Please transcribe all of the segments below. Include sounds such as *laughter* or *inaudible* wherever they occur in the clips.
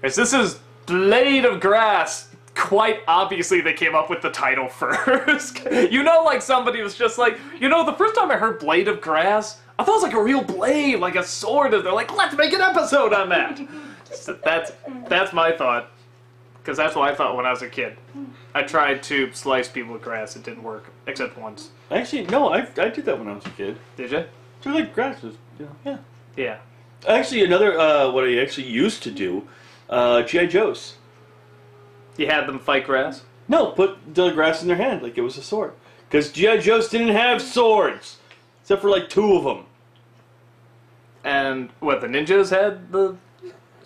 Because this is Blade of Grass. Quite obviously, they came up with the title *laughs* first. you know, like somebody was just like, you know, the first time I heard Blade of Grass, I thought it was like a real blade, like a sword. And they're like, let's make an episode on that. So that's that's my thought. Because that's what I thought when I was a kid. I tried to slice people with grass. It didn't work, except once. Actually, no, I, I did that when I was a kid. Did you? They're like grasses. Know, yeah. Yeah. Actually, another uh, what I actually used to do, uh, GI Joes. You had them fight grass. No, put the grass in their hand like it was a sword. Because GI Joes didn't have swords, except for like two of them. And what the ninjas had the.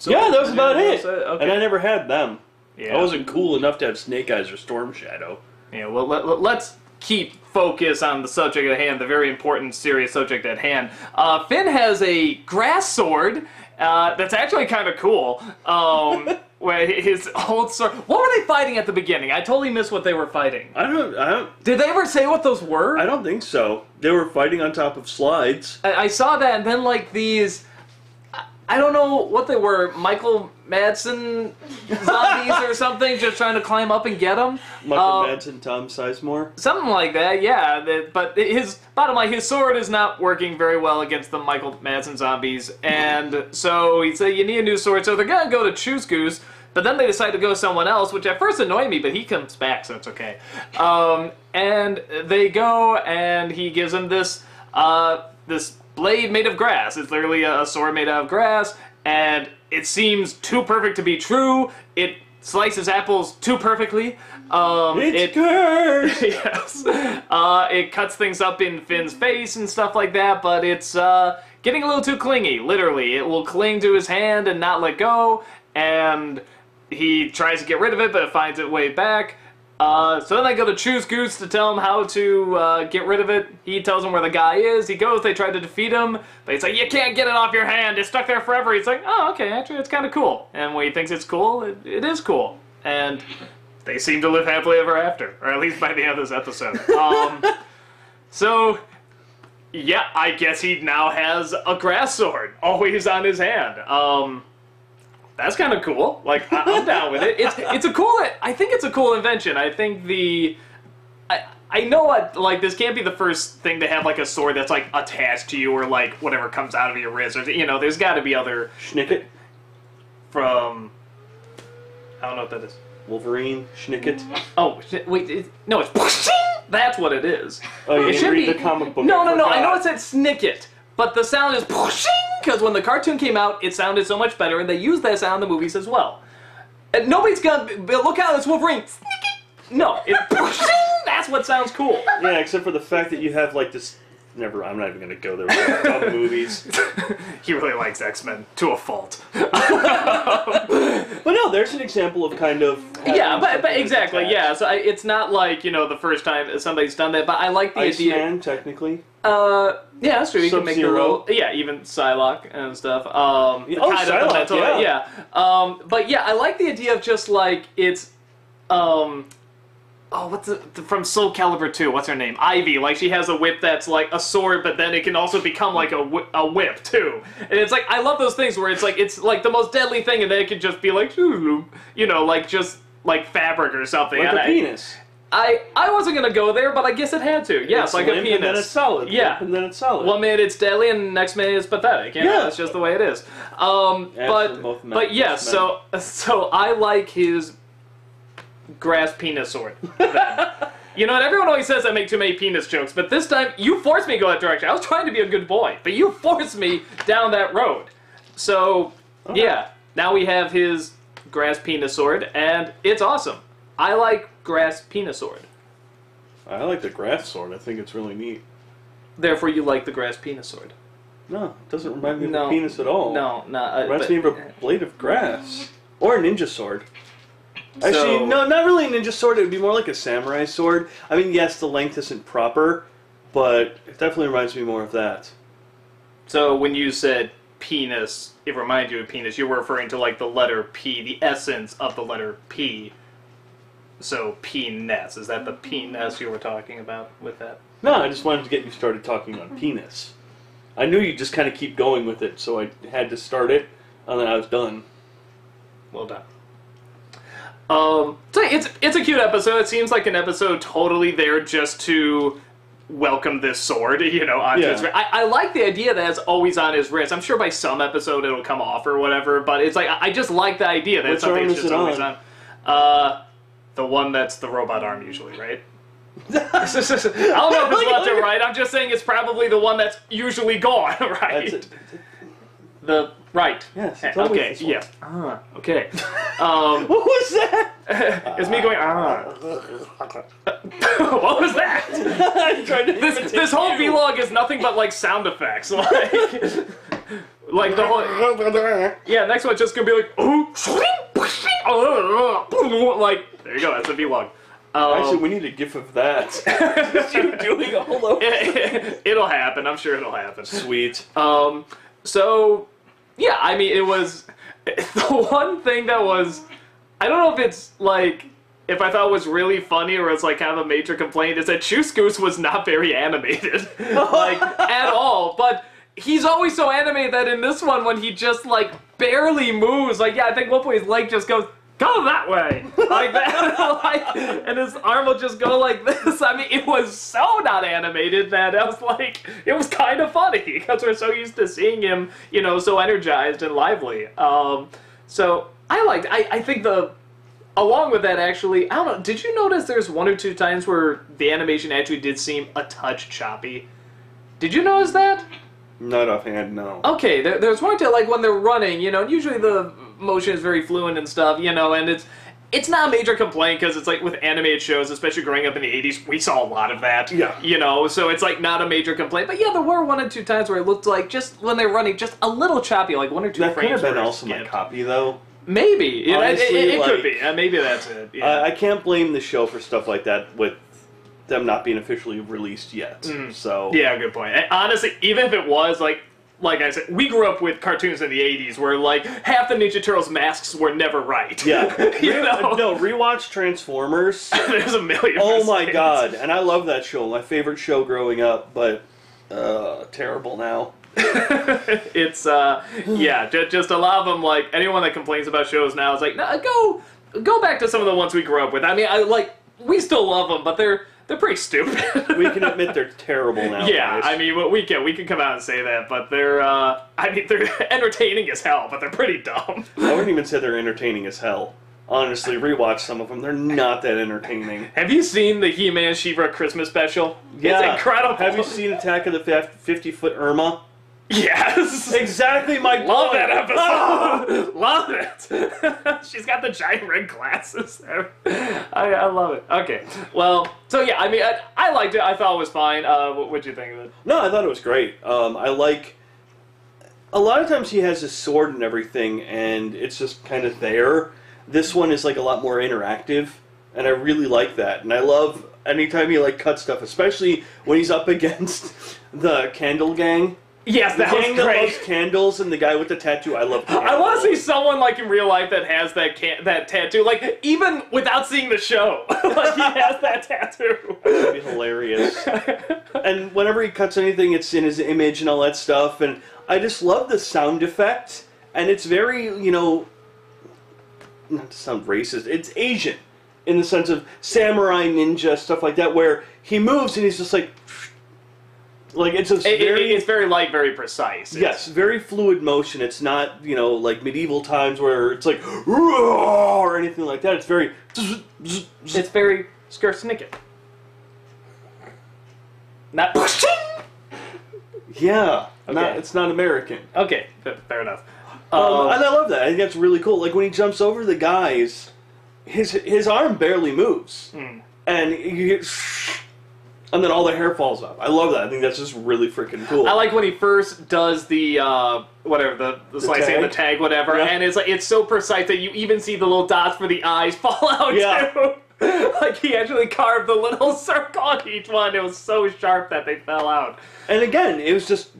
yeah, that was the about ninjas it. had- Okay. And I never had them. yeah. I wasn't cool enough to have Snake Eyes or Storm Shadow. Yeah, well, let, let, let's keep focus on the subject at hand, the very important, serious subject at hand. Uh, Finn has a grass sword uh, that's actually kind of cool. Um, *laughs* where his old sword. What were they fighting at the beginning? I totally missed what they were fighting. I don't. I don't. Did they ever say what those were? I don't think so. They were fighting on top of slides. I, I saw that, and then like these. I- don't know what they were. Michael Madsen zombies or something, just trying to climb up and get him. Michael Madsen, Tom Sizemore. Something like that, yeah. But his bottom line, his sword is not working very well against the Michael Madsen zombies, and so he said you need a new sword. So they're gonna go to Choose Goose, but then they decide to go someone else, which at first annoyed me, but he comes back, so it's okay. Um, and they go, and he gives him this uh, this blade made of grass. It's literally a sword made out of grass, and it seems too perfect to be true. It slices apples too perfectly. Um, It's it, cursed. *laughs* yes. Uh, it cuts things up in Finn's face and stuff like that, but it's uh, getting a little too clingy, literally. It will cling to his hand and not let go, and he tries to get rid of it, but it finds its way back. Uh, so then they go to Choose Goose to tell him how to uh, get rid of it. He tells him where the guy is. He goes, they try to defeat him, but he's like, You can't get it off your hand. It's stuck there forever. He's like, Oh, okay, actually, it's kind of cool. And when he thinks it's cool, it, it is cool. And they seem to live happily ever after, or at least by the end of this episode. *laughs* Um, so, yeah, I guess he now has a grass sword always on his hand. Um, that's kind of cool. Like, I- I'm down with it. It's it's a cool. I think it's a cool invention. I think the. I, I know what like this can't be the first thing to have like a sword that's like attached to you or like whatever comes out of your wrist or you know there's got to be other Schnicket. from I don't know what that is. Wolverine. Schnicket. Mm-hmm. Oh wait, it, no, it's *laughs* that's what it is. Oh, you it should read be the comic book. No, no, no. I know it said snicket, but the sound is *laughs* *laughs* because when the cartoon came out, it sounded so much better, and they used that sound in the movies as well. And nobody's gonna look out, it's Wolverine. Snicket. No, it *laughs* that's what sounds cool. Yeah, except for the fact that you have like this. Never. I'm not even gonna go there. With dumb movies. *laughs* he really likes X Men to a fault. But no, there's an example of kind of. having yeah, but, but that's exactly, attached. yeah. So I, it's not like you know the first time somebody's done that, but I like the idea. Iceman, technically. Uh, yeah, that's true. You can make the Sub-Zero. little, yeah, even Psylocke and stuff. Um, the Oh, kind of the Psylocke, mental, yeah. yeah. Um, but yeah, I like the idea of just like it's, um, oh, what's the, from Soul Calibur 2? What's her name? Ivy. Like she has a whip that's like a sword, but then it can also become like a, whi- a whip too. And it's like I love those things where it's like it's like the most deadly thing, and then it can just be like, *laughs* you know, like just like fabric or something. Like And a I- penis. I I wasn't gonna go there, but I guess it had to. Yes, It's like a penis. And then it's solid. Yeah. And then it's solid. One minute it's deadly, and next minute it's pathetic. You know, Yeah. that's just the way it is. Um, Yeah, but for both men- but yeah, both so *laughs* so I like his grass penis sword. *laughs* you know, and everyone always says I make too many penis jokes, but this time you forced me to go that direction. I was trying to be a good boy, but you *laughs* forced me down that road. So yeah, now we have his grass penis sword, and it's awesome. I like grass penis sword. I like the grass sword. I think it's really neat. Therefore, you like the grass penis sword. No, it doesn't remind me of No. a penis at all. No, no. Uh, It reminds but- me of a blade of grass. Or a ninja sword. Actually, So- no, not really a ninja sword. It would be more like a samurai sword. I mean, yes, the length isn't proper, but it definitely reminds me more of that. So when you said penis, it reminded you of penis. You were referring to like the letter P, the essence of the letter P. So penis is that the penis you were talking about with that? No, I just wanted to get you started talking on penis. I knew you'd just kind of keep going with it, so I had to start it, and then I was done. Well done. Um, so it's it's a cute episode. It seems like an episode totally there just to welcome this sword, *laughs* you know, onto Yeah. his wrist. I, I like the idea that it's always on his wrist. I'm sure by some episode it'll come off or whatever, but it's like I I just like the idea that Which it's something arm that's is just it always on? on. Uh, the one that's the robot arm usually, right? *laughs* I don't know if it's left or right. I'm just saying it's probably the one that's usually gone, *laughs* right? That's it. The right. Yes, it's Eh, always okay. this one. Yeah. Ah. Okay. *laughs* Um, *laughs* What was that? *laughs* it's me going. Ah. what was that? I tried to This imitate this whole you. vlog is nothing but like sound effects. Like, like the whole. Yeah. Next one's just gonna be like. Oh, like there you go. That's a vlog. Um, Actually, we need a gif of that. you doing all over. it'll happen. I'm sure it'll happen. Sweet. Um, so yeah, I mean, it was *laughs* the one thing that was. I don't know if it's like if I thought was really funny or it's like kind of a major complaint is that Choose Goose was not very animated, *laughs* like at all. But he's always so animated that in this one, when he just like barely moves, like yeah, I think one point his leg just goes. Go that way, *laughs* like that, *laughs* like, and his arm will just go like this. I mean, it was so not animated that I was like, it was kind of funny *laughs* because we're so used to seeing him, you know, so energized and lively. Um, so I liked. I, I think the along with that, actually, I don't know. Did you notice there's one or two times where the animation actually did seem a touch choppy? Did you notice that? Not offhand, no. Okay, there, there's one to like when they're running, you know. and Usually the motion is very fluent and stuff, you know, and it's it's not a major complaint because it's like with animated shows, especially growing up in the '80s, we saw a lot of that. Yeah. You know, so it's like not a major complaint. But yeah, there were one or two times where it looked like just when they're running, just a little choppy, like one or two That could frames. have been also my copy, though. Maybe. Yeah, it- it, Honestly, it could be. Uh, maybe that's it. Yeah. I, I can't blame the show for stuff like that with them not being officially released yet. So Mm. Yeah, good point. And honestly, even if it was like, like I said, we grew up with cartoons in the '80s where like half the Ninja Turtles masks were never right. Yeah. *laughs* you know, no, rewatch Transformers. *laughs* there's a million. oh my god, and I love that show. My favorite show growing up, but uh, terrible now. *laughs* It's uh, yeah, just, just a lot of them. Like anyone that complains about shows now is like, nah, go go back to some of the ones we grew up with. I mean, I like we still love them, but they're they're pretty stupid. *laughs* We can admit they're terrible now. *laughs* Yeah, I mean, well, we can we can come out and say that, but they're uh, I mean, they're *laughs* entertaining as hell, but they're pretty dumb. I wouldn't even say they're entertaining as hell. Honestly, rewatch some of them. They're not that entertaining. Have you seen the He-Man She-Ra Christmas special? Yeah. It's incredible. Have you seen Attack of the Fifty Foot Irma? Yes. Exactly my Love point. that episode. *laughs* love it. *laughs* She's got the giant red glasses there. I, I love it. Okay. Well, so yeah, I mean, I, I liked it. I thought it was fine. Uh, what would you think of it? No, I thought it was great. Um, I like. A lot of times he has his sword and everything, and it's just kind of there. This one is like a lot more interactive, and I really like that. And I love anytime he like cuts stuff, especially when he's up *laughs* against the Candle Gang. Yes, The that was gang that great. loves candles and the guy with the tattoo. I love. I want to see someone like in real life that has that can- that tattoo, like even without seeing the show, *laughs* like he has that tattoo. That'd be hilarious. *laughs* and whenever he cuts anything, it's in his image and all that stuff. And I just love the sound effect. And it's very, you know, not to sound racist, it's Asian in the sense of samurai ninja stuff like that, where he moves and he's just like, like it's just It- it- very. it's very light, very precise. Yes, very fluid motion. It's not, you know, like medieval times where it's like or anything like that. It's very it's very Skarsnicket. Not. yeah. Not, Okay. it's not American. okay, fair enough. Um, Um, and I love that. I think that's really cool. Like when he jumps over the guys, his his arm barely moves, Hmm. and you get, and then all the hair falls off. I love that. I think that's just really freaking cool. I like when he first does the uh, whatever the the, slicing tag? the tag whatever, Yeah. and it's like it's so precise that you even see the little dots for the eyes *laughs* fall out Yeah. too. *laughs* like he actually carved the little *laughs* circle on each one. It was so sharp that they fell out. And again, it was just.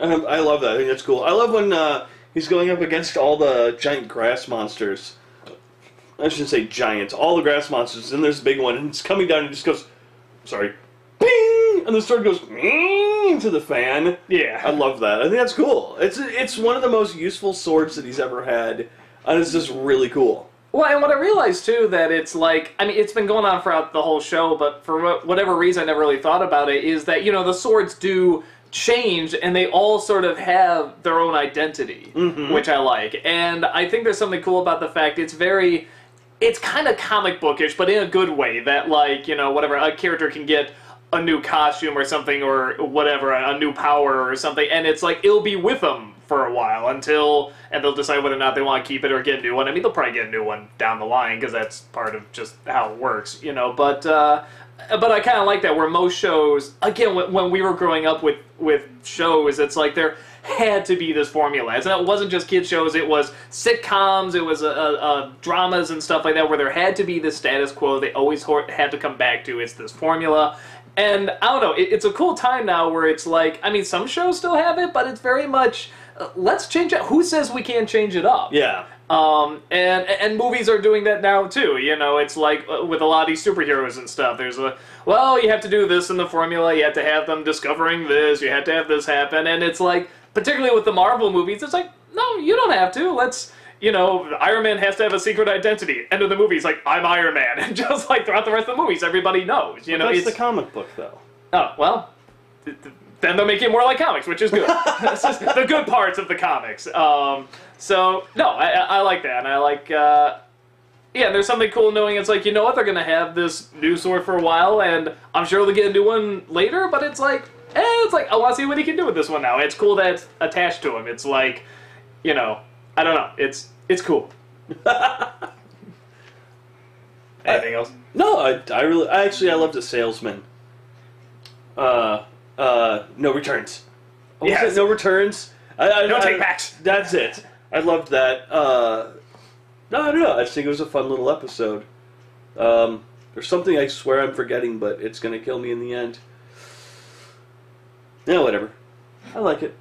Um, I love that. I think that's cool. I love when uh, he's going up against all the giant grass monsters. I shouldn't say giants. All the grass monsters. And there's a big one, and it's coming down, and it just goes. Sorry. Bing! And the sword goes to the fan. Yeah. I love that. I think that's cool. It's it's one of the most useful swords that he's ever had. and it's just really cool. Well, and what I realized too that it's like I mean it's been going on throughout the whole show, but for whatever reason I never really thought about it is that you know the swords do change and they all sort of have their own identity, mm-hmm. which I like, and I think there's something cool about the fact it's very it's kind of comic bookish, but in a good way. That like you know whatever a character can get a new costume or something or whatever, a new power or something, and it's like it'll be with them for a while until and they'll decide whether or not they want to keep it or get a new one. I mean, they'll probably get a new one down the line because that's part of just how it works, you know. But uh, but I kind of like that where most shows again when, we were growing up with with shows, it's like there had to be this formula. And it wasn't just kids shows; it was sitcoms, it was uh, uh, dramas and stuff like that, where there had to be this status quo. They always had to come back to it's this formula. And I don't know, it, it's a cool time now where it's like, I mean, some shows still have it, but it's very much uh, let's change it. Who says we can't change it up? Yeah. Um, and and movies are doing that now too. You know, it's like uh, with a lot of these superheroes and stuff. There's a well, you have to do this in the formula. You have to have them discovering this. You have to have this happen. And it's like, particularly with the Marvel movies, it's like, no, you don't have to. Let's. You know, Iron Man has to have a secret identity. End of the movie, he's like, I'm Iron Man. *laughs* And just like throughout the rest of the movies, everybody knows. You know, That's it's, the comic book, though. Oh, well, th- th- then they'll make it more like comics, which is good. *laughs* *laughs* That's just the good parts of the comics. Um, so, no, I, I I like that. And I like, uh, yeah, there's something cool knowing it's like, you know what, they're going to have this new sword for a while, and I'm sure they'll get a new one later, but it's like, eh, it's like, I want to see what he can do with this one now. It's cool that it's attached to him. It's like, you know, I don't know. It's, it's cool. *laughs* Anything else? No, I, I really, I actually, I loved the salesman. Uh, uh, no returns. What was Yes. No returns. I, I, No I- take-backs. That's it. I loved that. Uh, no, I don't know. I just think it was a fun little episode. Um, there's something I swear I'm forgetting, but it's gonna kill me in the end. Yeah, whatever. I like it.